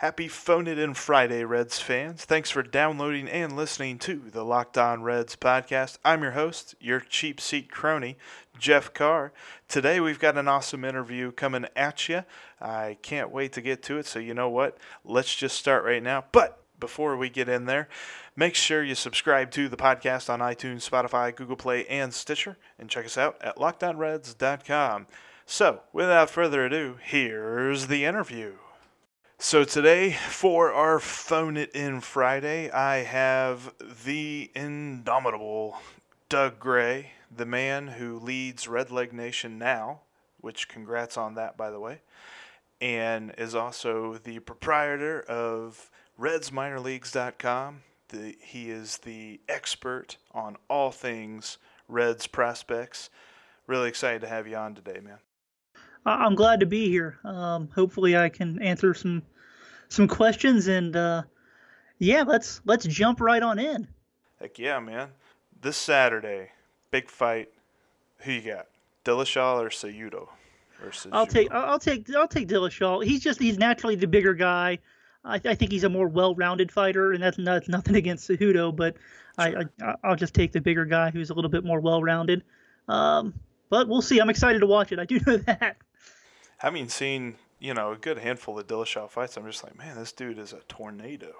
Happy Phone It In Friday, Reds fans. Thanks for downloading and listening to the Locked On Reds podcast. I'm your host, your cheap seat crony, Jeff Carr. Today we've got an awesome interview coming at you. I can't wait to get to it, so you know what? Let's just start right now. But before we get in there, make sure you subscribe to the podcast on iTunes, Spotify, Google Play, and Stitcher, and check us out at lockedonreds.com. So, without further ado, here's the interview. So today, for our Phone It In Friday, I have the indomitable Doug Gray, the man who leads Redleg Nation now, which congrats on that, by the way, and is also the proprietor of RedsMinorLeagues.com. The, he is the expert on all things Reds prospects. Really excited to have you on today, man. I'm glad to be here. Um, hopefully, I can answer some some questions and uh, yeah, let's let's jump right on in. Heck yeah, man! This Saturday, big fight. Who you got, Dillashaw or Cejudo? I'll take I'll take I'll take Dillashaw. He's just he's naturally the bigger guy. I, I think he's a more well-rounded fighter, and that's not nothing against Cejudo, but sure. I, I will just take the bigger guy who's a little bit more well-rounded. Um, but we'll see. I'm excited to watch it. I do know that having seen you know a good handful of Dillashaw fights, I'm just like, man, this dude is a tornado.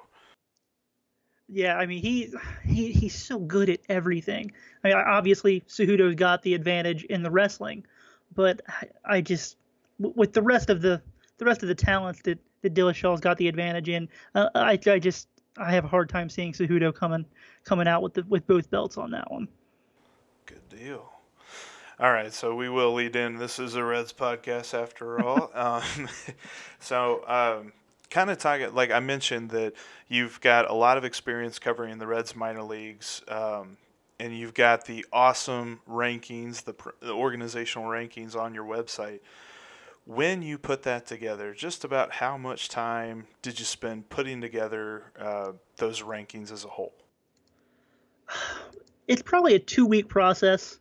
Yeah, I mean he he he's so good at everything. I mean, obviously Cejudo's got the advantage in the wrestling, but I, I just with the rest of the the rest of the talents that that Dillashaw's got the advantage in, uh, I I just I have a hard time seeing Cejudo coming coming out with the with both belts on that one. Good deal. All right, so we will lead in. This is a Reds podcast after all. um, so, um, kind of talking, like I mentioned, that you've got a lot of experience covering the Reds minor leagues, um, and you've got the awesome rankings, the, the organizational rankings on your website. When you put that together, just about how much time did you spend putting together uh, those rankings as a whole? It's probably a two week process.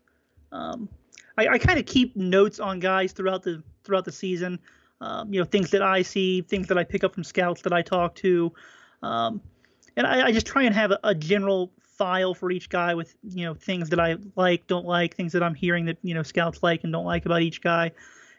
Um, I, I kind of keep notes on guys throughout the throughout the season. Um, you know, things that I see, things that I pick up from scouts that I talk to, um, and I, I, just try and have a, a, general file for each guy with you know things that I like, don't like, things that I'm hearing that you know scouts like and don't like about each guy.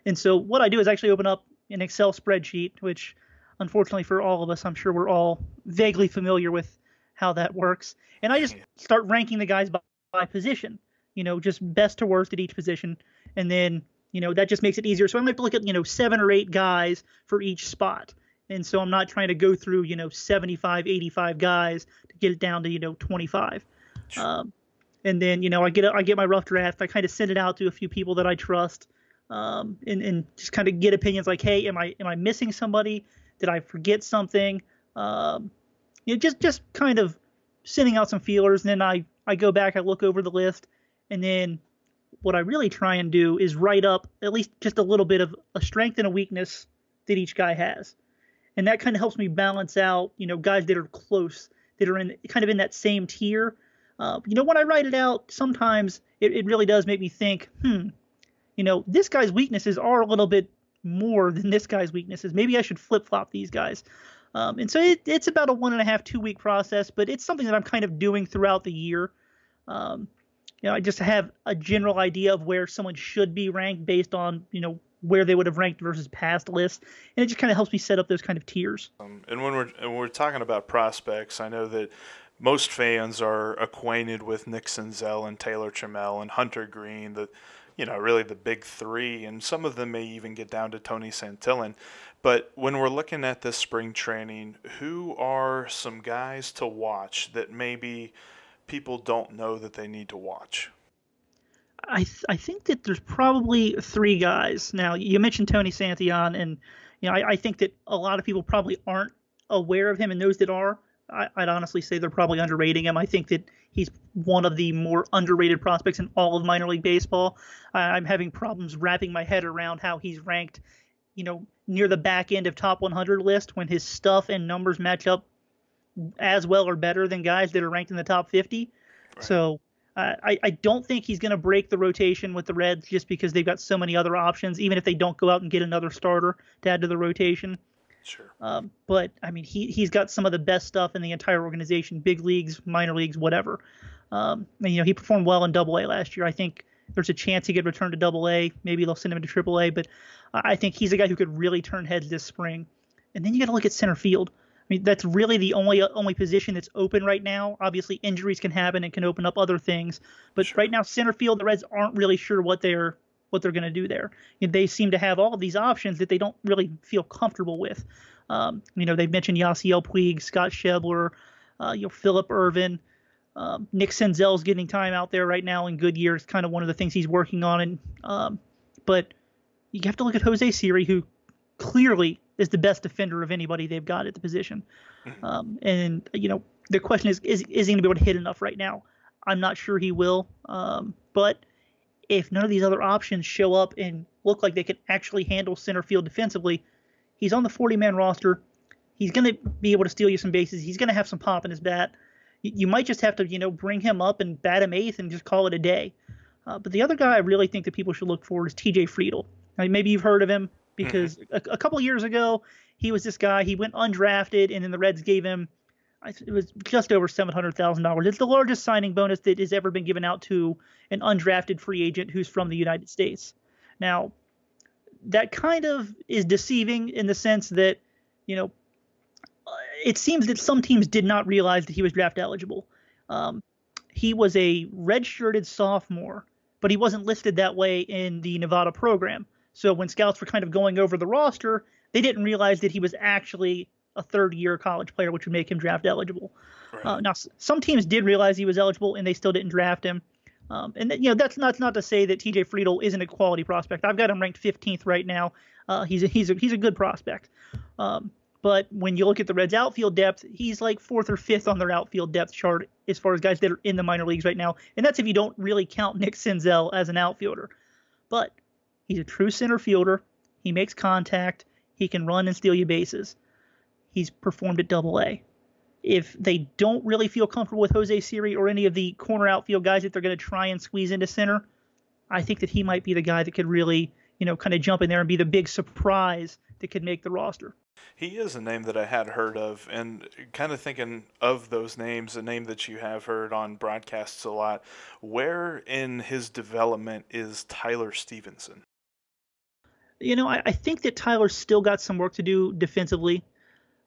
And so what I do is actually open up an Excel spreadsheet, which unfortunately for all of us, I'm sure we're all vaguely familiar with how that works. And I just start ranking the guys by, by position you know, just best to worst at each position. And then, you know, that just makes it easier. So I might look at, you know, seven or eight guys for each spot. And so I'm not trying to go through, you know, 75, 85 guys to get it down to, you know, 25. Um, and then, you know, I get a, I get my rough draft. I kind of send it out to a few people that I trust, um, and, and just kind of get opinions like, hey, am I am I missing somebody? Did I forget something? Um, you know, just just kind of sending out some feelers. And then I I go back, I look over the list, and then what I really try and do is write up at least just a little bit of a strength and a weakness that each guy has. And that kind of helps me balance out, you know, guys that are close, that are in kind of in that same tier. Uh, you know, when I write it out, sometimes it, it really does make me think, hmm, you know, this guy's weaknesses are a little bit more than this guy's weaknesses. Maybe I should flip flop these guys. Um, and so it, it's about a one and a half, two week process, but it's something that I'm kind of doing throughout the year. Um, you know, I just have a general idea of where someone should be ranked based on, you know, where they would have ranked versus past lists, and it just kind of helps me set up those kind of tiers. Um, and when we're when we're talking about prospects, I know that most fans are acquainted with Nick Senzel and Taylor Trammell and Hunter Greene, the you know really the big three, and some of them may even get down to Tony Santillan. But when we're looking at this spring training, who are some guys to watch that maybe – people don't know that they need to watch? I th- I think that there's probably three guys. Now you mentioned Tony Santillan, and you know I, I think that a lot of people probably aren't aware of him, and those that are, I, would honestly say they're probably underrating him. I think that he's one of the more underrated prospects in all of minor league baseball. I'm having problems wrapping my head around how he's ranked, you know, near the back end of top 100 list when his stuff and numbers match up as well or better than guys that are ranked in the top 50. Right. So uh, I, I don't think he's going to break the rotation with the Reds just because they've got so many other options, even if they don't go out and get another starter to add to the rotation. Sure. Um, but I mean, he he's got some of the best stuff in the entire organization, big leagues, minor leagues, whatever. Um, and, you know, he performed well in Double A last year. I think there's a chance he could return to Double A. Maybe they'll send him to Triple A, but I think he's a guy who could really turn heads this spring. And then you got to look at center field. I mean, that's really the only only position that's open right now. Obviously, injuries can happen and can open up other things, but sure. right now, center field, the Reds aren't really sure what they're what they're going to do there. You know, they seem to have all of these options that they don't really feel comfortable with. Um, you know, they've mentioned Yasiel Puig, Scott Schebler, uh, you know, Phillip Ervin. Um, Nick Senzel's getting time out there right now in Goodyear. It's kind of one of the things he's working on. And um, but you have to look at Jose Siri, who clearly is the best defender of anybody they've got at the position. Mm-hmm. Um, and you know, the question is, is is he going to be able to hit enough right now? I'm not sure he will. Um, but if none of these other options show up and look like they can actually handle center field defensively, he's on the 40 man roster. He's going to be able to steal you some bases. He's going to have some pop in his bat. You, you, might just have to, you know, bring him up and bat him eighth and just call it a day. Uh, but the other guy I really think that people should look for is TJ mean, maybe you've heard of him because mm-hmm. a, a couple years ago he was this guy. He went undrafted, and then the Reds gave him it was just over seven hundred thousand dollars. It's the largest signing bonus that has ever been given out to an undrafted free agent who's from the United States. Now, that kind of is deceiving in the sense that, you know, it seems that some teams did not realize that he was draft eligible. Um, he was a redshirted sophomore, but he wasn't listed that way in the Nevada program. So when scouts were kind of going over the roster, they didn't realize that he was actually a third year college player, which would make him draft eligible. Right. Uh, now, some teams did realize he was eligible and they still didn't draft him. Um, and you know that's not not to say that TJ Friedl isn't a quality prospect. I've got him ranked 15th right now. Uh, he's a, he's a, he's a good prospect. Um, but when you look at the Reds' outfield depth, he's like fourth or fifth on their outfield depth chart as far as guys that are in the minor leagues right now. And that's if you don't really count Nick Senzel as an outfielder. But he's a true center fielder. He makes contact. He can run and steal you bases he's performed at double A. If they don't really feel comfortable with Jose Siri or any of the corner outfield guys that they're going to try and squeeze into center, I think that he might be the guy that could really, you know, kind of jump in there and be the big surprise that could make the roster. He is a name that I had heard of, and kind of thinking of those names, a name that you have heard on broadcasts a lot. Where in his development is Tyler Stephenson? You know, I, I think that Tyler's still got some work to do defensively.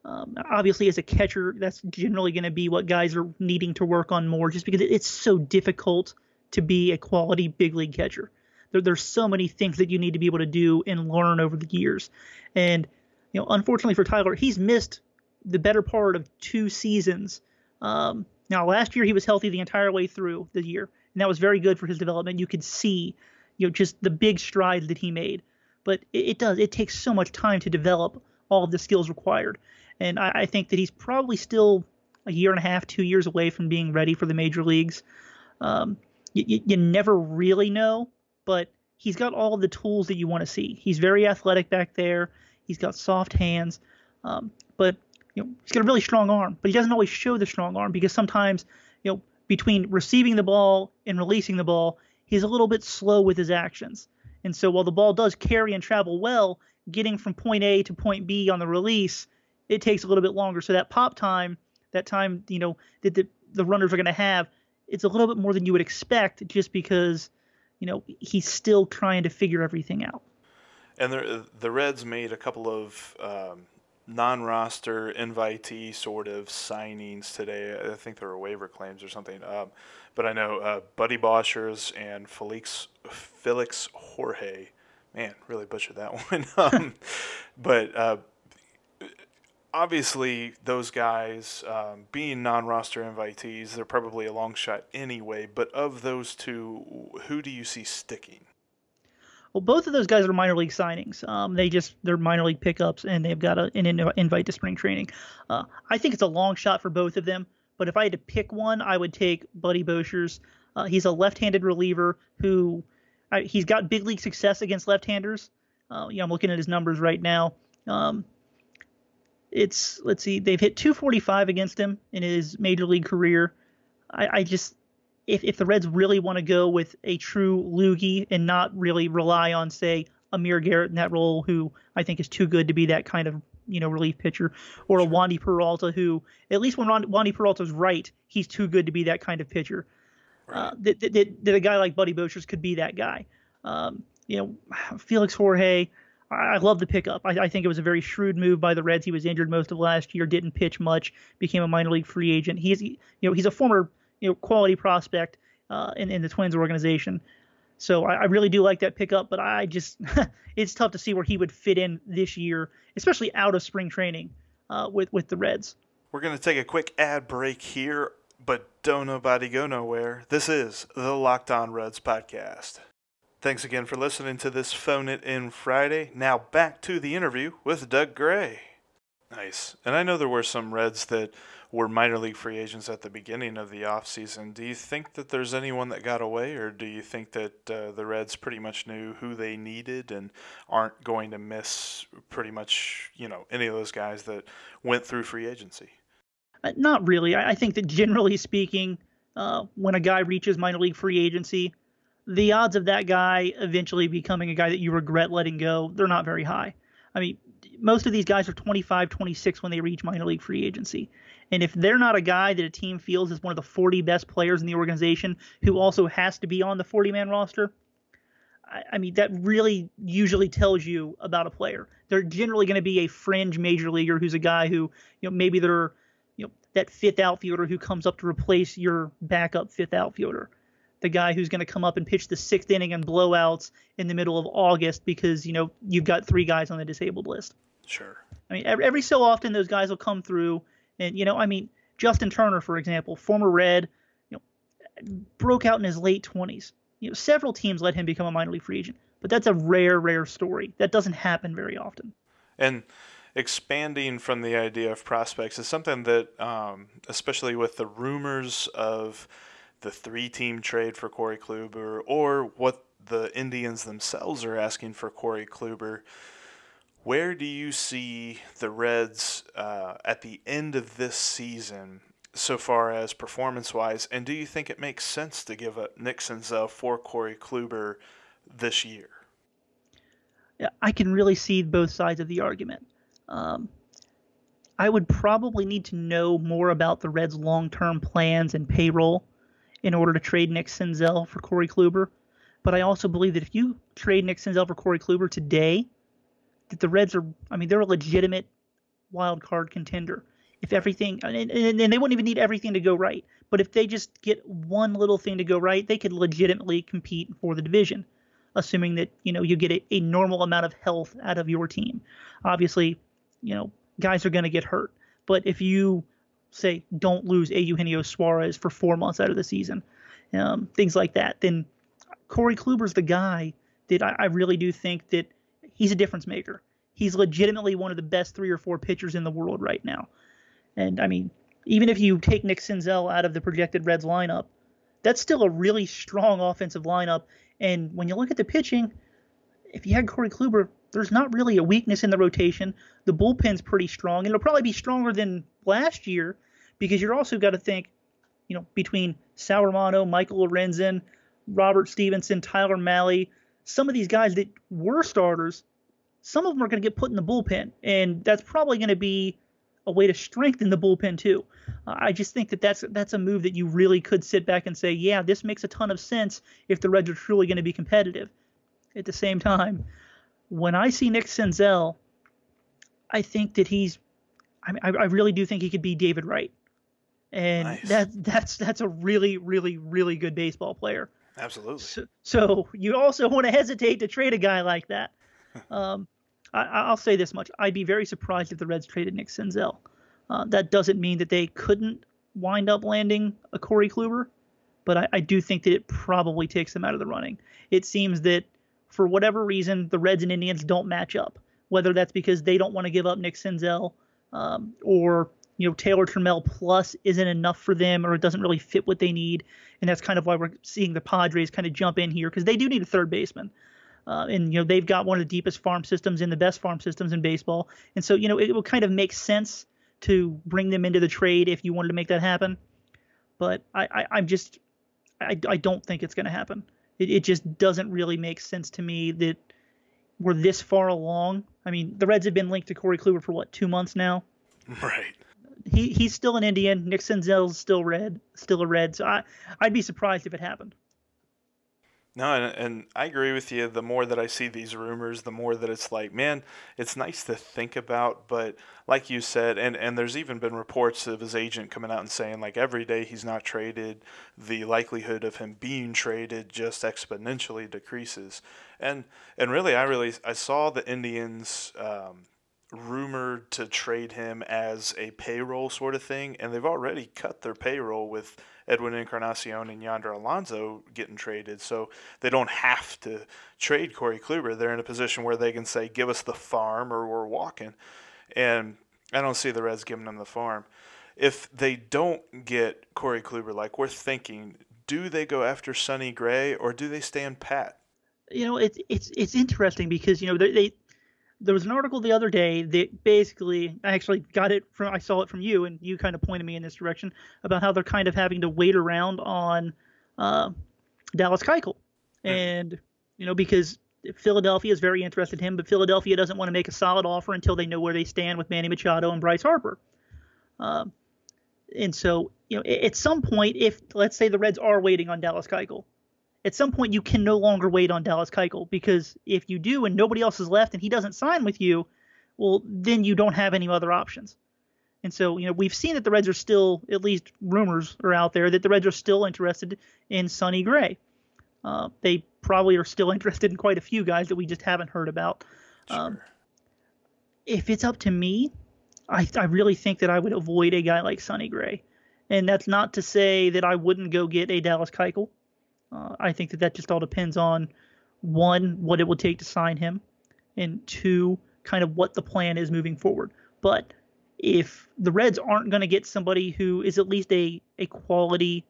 Um, obviously, as a catcher, that's generally going to be what guys are needing to work on more, just because it's so difficult to be a quality big league catcher. There, there's so many things that you need to be able to do and learn over the years, and you know, unfortunately for Tyler, he's missed the better part of two seasons. Um, now, last year he was healthy the entire way through the year, and that was very good for his development. You could see, you know, just the big strides that he made. But it, it does. It takes so much time to develop all of the skills required. And I, I think that he's probably still a year and a half, two years away from being ready for the major leagues. Um, you, you never really know, but he's got all of the tools that you want to see. He's very athletic back there. He's got soft hands, um, but you know he's got a really strong arm. But he doesn't always show the strong arm because sometimes you know between receiving the ball and releasing the ball, he's a little bit slow with his actions. And so while the ball does carry and travel well, getting from point A to point B on the release it takes a little bit longer. So that pop time, that time, you know, that the, the runners are going to have, it's a little bit more than you would expect just because, you know, he's still trying to figure everything out. And the, the Reds made a couple of um, non-roster invitee sort of signings today. I think there were waiver claims or something. Um, but I know uh, Buddy Boshers and Felix Felix Jorge, man, really butchered that one. um, but uh, obviously those guys um, being non-roster invitees they're probably a long shot anyway but of those two who do you see sticking well both of those guys are minor league signings. Um, they just they're minor league pickups and they've got a, an invite to spring training. Uh, i think it's a long shot for both of them but if i had to pick one i would take buddy boshers uh, he's a left-handed reliever who I, he's got big league success against left-handers. Uh, you know, i'm looking at his numbers right now. Um, it's let's see, they've hit 245 against him in his major league career. I, I just if if the Reds really want to go with a true loogie and not really rely on say Amir Garrett in that role, who I think is too good to be that kind of you know relief pitcher, or a Wandy Peralta who at least when Wandy Peralta's right, he's too good to be that kind of pitcher. Right. Uh, that, that, that, a guy like Buddy Boshers could be that guy. Um, you know, Felix Jorge. I love the pickup. I, I, think it was a very shrewd move by the Reds. He was injured most of last year, didn't pitch much, became a minor league free agent. He's you know he's a former you know quality prospect uh, in in the Twins organization. So I, I, really do like that pickup, but I just it's tough to see where he would fit in this year, especially out of spring training uh, with with the Reds. We're gonna take a quick ad break here, but don't nobody go nowhere. This is the Locked On Reds podcast. Thanks again for listening to this Phone It In Friday. Now back to the interview with Doug Gray. Nice. And I know there were some Reds that were minor league free agents at the beginning of the offseason. Do you think that there's anyone that got away, or do you think that uh, the Reds pretty much knew who they needed and aren't going to miss pretty much, you know, any of those guys that went through free agency? Uh, not really. I think that generally speaking, uh, when a guy reaches minor league free agency, the odds of that guy eventually becoming a guy that you regret letting go, they're not very high. I mean, most of these guys are 25, 26 when they reach minor league free agency. And if they're not a guy that a team feels is one of the 40 best players in the organization who also has to be on the 40 man roster, I, I mean, that really usually tells you about a player. They're generally going to be a fringe major leaguer who's a guy who, you know, maybe they're, you know, that fifth outfielder who comes up to replace your backup fifth outfielder the guy who's going to come up and pitch the sixth inning and blowouts in the middle of August because you know you've got three guys on the disabled list. Sure. I mean, every, every so often those guys will come through, and you know, I mean, Justin Turner, for example, former Red, you know, broke out in his late 20s. You know, several teams let him become a minor league free agent, but that's a rare, rare story. That doesn't happen very often. And expanding from the idea of prospects is something that, um, especially with the rumors of the three team trade for Corey Kluber or what the Indians themselves are asking for Corey Kluber. Where do you see the Reds uh, at the end of this season so far as performance wise? And do you think it makes sense to give up Nick Senzel for Corey Kluber this year? Yeah, I can really see both sides of the argument. Um, I would probably need to know more about the Reds' long term plans and payroll in order to trade Nick Senzel for Corey Kluber. But I also believe that if you trade Nick Senzel for Corey Kluber today, that the Reds are, I mean, they're a legitimate wild card contender. If everything, and, and, and they wouldn't even need everything to go right, but if they just get one little thing to go right, they could legitimately compete for the division, assuming that, you know, you get a, a normal amount of health out of your team. Obviously, you know, guys are going to get hurt. But if you say don't lose a Eugenio Suarez for four months out of the season, um, things like that, then Corey Kluber's the guy that I, I, really do think that he's a difference maker. He's legitimately one of the best three or four pitchers in the world right now. And I mean, even if you take Nick Senzel out of the projected Reds lineup, that's still a really strong offensive lineup. And when you look at the pitching, if you had Corey Kluber, there's not really a weakness in the rotation. The bullpen's pretty strong, and it'll probably be stronger than last year because you're also got to think, you know, between Sal Romano, Michael Lorenzen, Robert Stephenson, Tyler Mahle, some of these guys that were starters, some of them are going to get put in the bullpen, and that's probably going to be a way to strengthen the bullpen too. Uh, I just think that that's that's a move that you really could sit back and say, yeah, this makes a ton of sense if the Reds are truly going to be competitive. At the same time, when I see Nick Senzel, I think that he's, I, mean, I really do think he could be David Wright, and nice. that that's that's a really really really good baseball player. Absolutely. So, so you also want to hesitate to trade a guy like that. Um, I, will say this much: I'd be very surprised if the Reds traded Nick Senzel. Uh, that doesn't mean that they couldn't wind up landing a Corey Kluber, but I, I do think that it probably takes them out of the running. It seems that for whatever reason, the Reds and Indians don't match up. Whether that's because they don't want to give up Nick Senzel, um, or you know Taylor Trammell plus isn't enough for them, or it doesn't really fit what they need, and that's kind of why we're seeing the Padres kind of jump in here because they do need a third baseman. Uh, and you know they've got one of the deepest farm systems in the best farm systems in baseball, and so you know it will kind of make sense to bring them into the trade if you wanted to make that happen. But I, I am just I, I don't think it's going to happen. It, it just doesn't really make sense to me that we're this far along. I mean, the Reds have been linked to Corey Kluber for what two months now. Right. He he's still an Indian. Nick Senzel's still red, still a red. So I I'd be surprised if it happened. No, and, and I agree with you. The more that I see these rumors, the more that it's like, man, it's nice to think about. But like you said, and, and there's even been reports of his agent coming out and saying, like, every day he's not traded, the likelihood of him being traded just exponentially decreases. And and really, I really I saw the Indians um, rumored to trade him as a payroll sort of thing, and they've already cut their payroll with Edwin Encarnacion and Yonder Alonso getting traded. So they don't have to trade Corey Kluber. They're in a position where they can say, give us the farm or we're walking. And I don't see the Reds giving them the farm. If they don't get Corey Kluber, like we're thinking, do they go after Sonny Gray or do they stand pat? You know, it's it's it's interesting because you know they, they there was an article the other day that basically I actually got it from I saw it from you and you kind of pointed me in this direction about how they're kind of having to wait around on uh, Dallas Keuchel, and you know because Philadelphia is very interested in him, but Philadelphia doesn't want to make a solid offer until they know where they stand with Manny Machado and Bryce Harper. Um, and so you know at some point, if let's say the Reds are waiting on Dallas Keuchel, at some point you can no longer wait on Dallas Keuchel because if you do and nobody else is left and he doesn't sign with you, well then you don't have any other options. And so, you know, we've seen that the Reds are still, at least rumors are out there that the Reds are still interested in Sonny Gray. Uh, they probably are still interested in quite a few guys that we just haven't heard about. Sure. Um, if it's up to me, I, I really think that I would avoid a guy like Sonny Gray. And that's not to say that I wouldn't go get a Dallas Keuchel. Uh, I think that that just all depends on one, what it will take to sign him, and two, kind of what the plan is moving forward. But if the Reds aren't going to get somebody who is at least a, a quality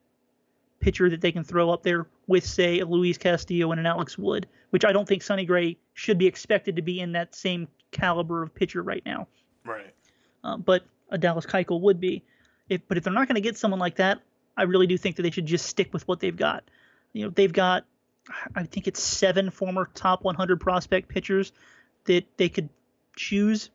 pitcher that they can throw up there with, say, a Luis Castillo and an Alex Wood, which I don't think Sonny Gray should be expected to be in that same caliber of pitcher right now. Right. Uh, but a Dallas Keuchel would be. If, but if they're not going to get someone like that, I really do think that they should just stick with what they've got. You know, they've got, I think it's seven former top 100 prospect pitchers that they could choose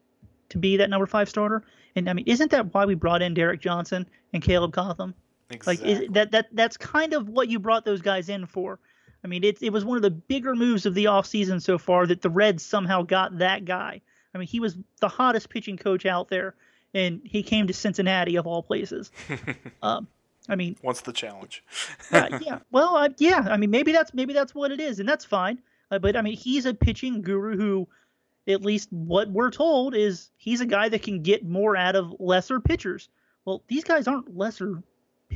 to be that number five starter. And I mean, isn't that why we brought in Derek Johnson and Caleb Cotham? Exactly. Like is, that that that's kind of what you brought those guys in for. I mean, it it was one of the bigger moves of the offseason so far that the Reds somehow got that guy. I mean, he was the hottest pitching coach out there, and he came to Cincinnati of all places. um, I mean, what's the challenge? uh, yeah, well, uh, yeah. I mean, maybe that's maybe that's what it is, and that's fine. Uh, but I mean, he's a pitching guru who, at least what we're told, is he's a guy that can get more out of lesser pitchers. Well, these guys aren't lesser.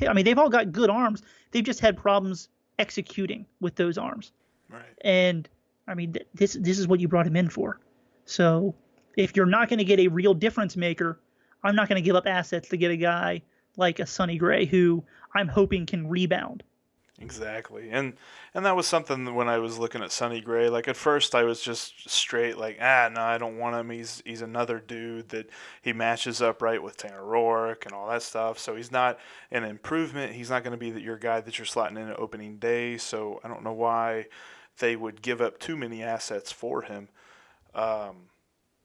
I mean, they've all got good arms. They've just had problems executing with those arms. Right. And I mean, th- this this is what you brought him in for. So if you're not going to get a real difference maker, I'm not going to give up assets to get a guy like a Sonny Gray, who I'm hoping can rebound. Exactly, and and that was something when I was looking at Sonny Gray. Like at first, I was just straight like, ah, no, I don't want him. He's he's another dude that he matches up right with Tanner Roark and all that stuff. So he's not an improvement. He's not going to be that your guy that you're slotting in at opening day. So I don't know why they would give up too many assets for him. Um,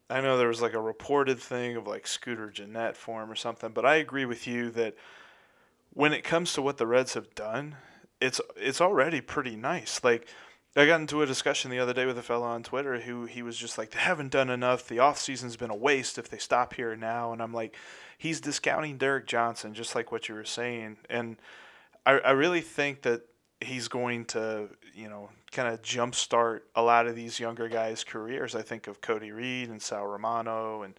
I know there was like a reported thing of like Scooter Gennett form or something, but I agree with you that when it comes to what the Reds have done, it's it's already pretty nice. Like I got into a discussion the other day with a fellow on Twitter who he was just like, they haven't done enough. The off season's been a waste if they stop here now. And I'm like, he's discounting Derek Johnson, just like what you were saying. And I, I really think that he's going to, you know, kind of jumpstart a lot of these younger guys' careers. I think of Cody Reed and Sal Romano and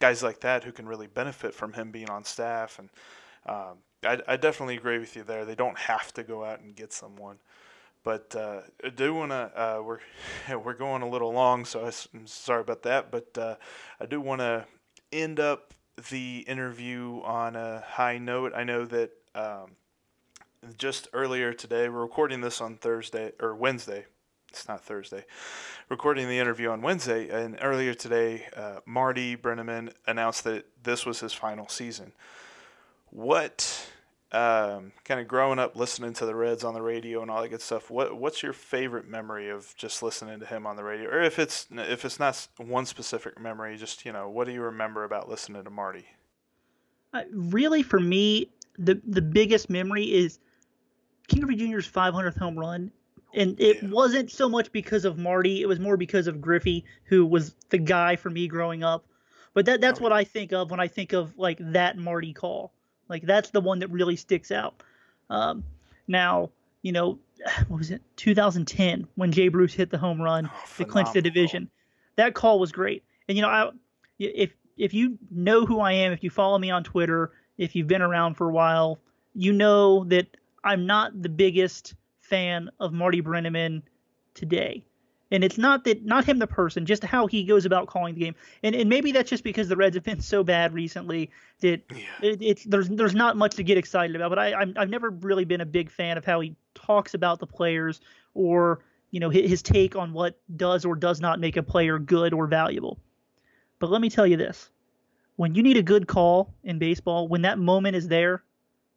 guys like that who can really benefit from him being on staff. And um, I, I definitely agree with you there. They don't have to go out and get someone. But uh, I do want to. Uh, we're we're going a little long, so I'm sorry about that. But uh, I do want to end up the interview on a high note. I know that um, just earlier today, we're recording this on Thursday or Wednesday. It's not Thursday. Recording the interview on Wednesday, and earlier today, uh, Marty Brennaman announced that this was his final season. What um, kind of growing up listening to the Reds on the radio and all that good stuff, what what's your favorite memory of just listening to him on the radio? Or if it's if it's not one specific memory, just you know, what do you remember about listening to Marty? Uh, really, for me, the the biggest memory is Ken Griffey Jr.'s 500th home run, and it yeah. wasn't so much because of Marty; it was more because of Griffey, who was the guy for me growing up. But that that's what I think of when I think of like that Marty call. Like that's the one that really sticks out. Um, now, you know, what was it? 2010 when Jay Bruce hit the home run oh, to clinch the division. That call was great. And you know, I, if if you know who I am, if you follow me on Twitter, if you've been around for a while, you know that I'm not the biggest fan of Marty Brennaman today. And it's not that not him the person, just how he goes about calling the game. And and maybe that's just because the Reds have been so bad recently that yeah. it, it's there's there's not much to get excited about. But I I'm, I've never really been a big fan of how he talks about the players or you know his, his take on what does or does not make a player good or valuable. But let me tell you this: when you need a good call in baseball, when that moment is there,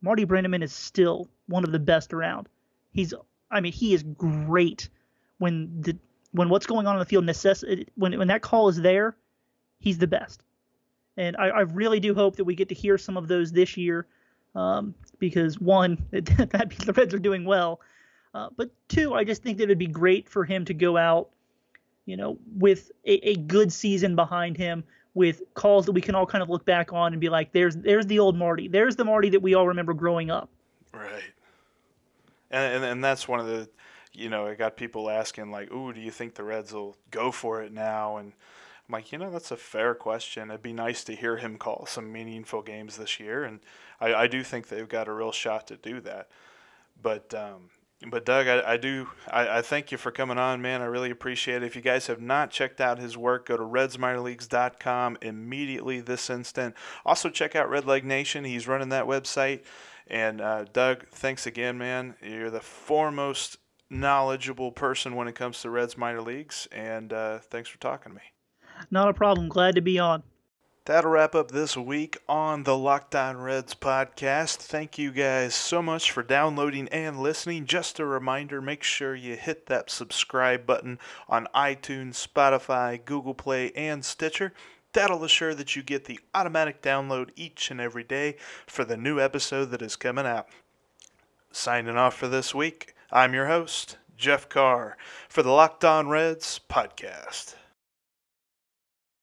Marty Brennaman is still one of the best around. He's I mean he is great when the when what's going on in the field necess- when when that call is there, he's the best. And I, I really do hope that we get to hear some of those this year, um, because one, that the Reds are doing well, uh, but two, I just think that it'd be great for him to go out, you know, with a, a good season behind him, with calls that we can all kind of look back on and be like, there's there's the old Marty, there's the Marty that we all remember growing up. Right. And, and, and that's one of the you know, I got people asking like, "Ooh, do you think the Reds will go for it now?" And I'm like, you know, that's a fair question. It'd be nice to hear him call some meaningful games this year, and I, I do think they've got a real shot to do that. But um, but Doug, I, I do I, I thank you for coming on, man. I really appreciate it. If you guys have not checked out his work, go to RedsMinorLeagues.com immediately this instant. Also check out Redleg Nation. He's running that website. And uh, Doug, thanks again, man. You're the foremost knowledgeable person when it comes to Reds minor leagues, and uh, thanks for talking to me. Not a problem. Glad to be on. That'll wrap up this week on the Locked On Reds podcast. Thank you guys so much for downloading and listening. Just a reminder make sure you hit that subscribe button on iTunes, Spotify, Google Play, and Stitcher. That'll assure that you get the automatic download each and every day for the new episode that is coming out. Signing off for this week. I'm your host, Jeff Carr, for the Locked On Reds podcast.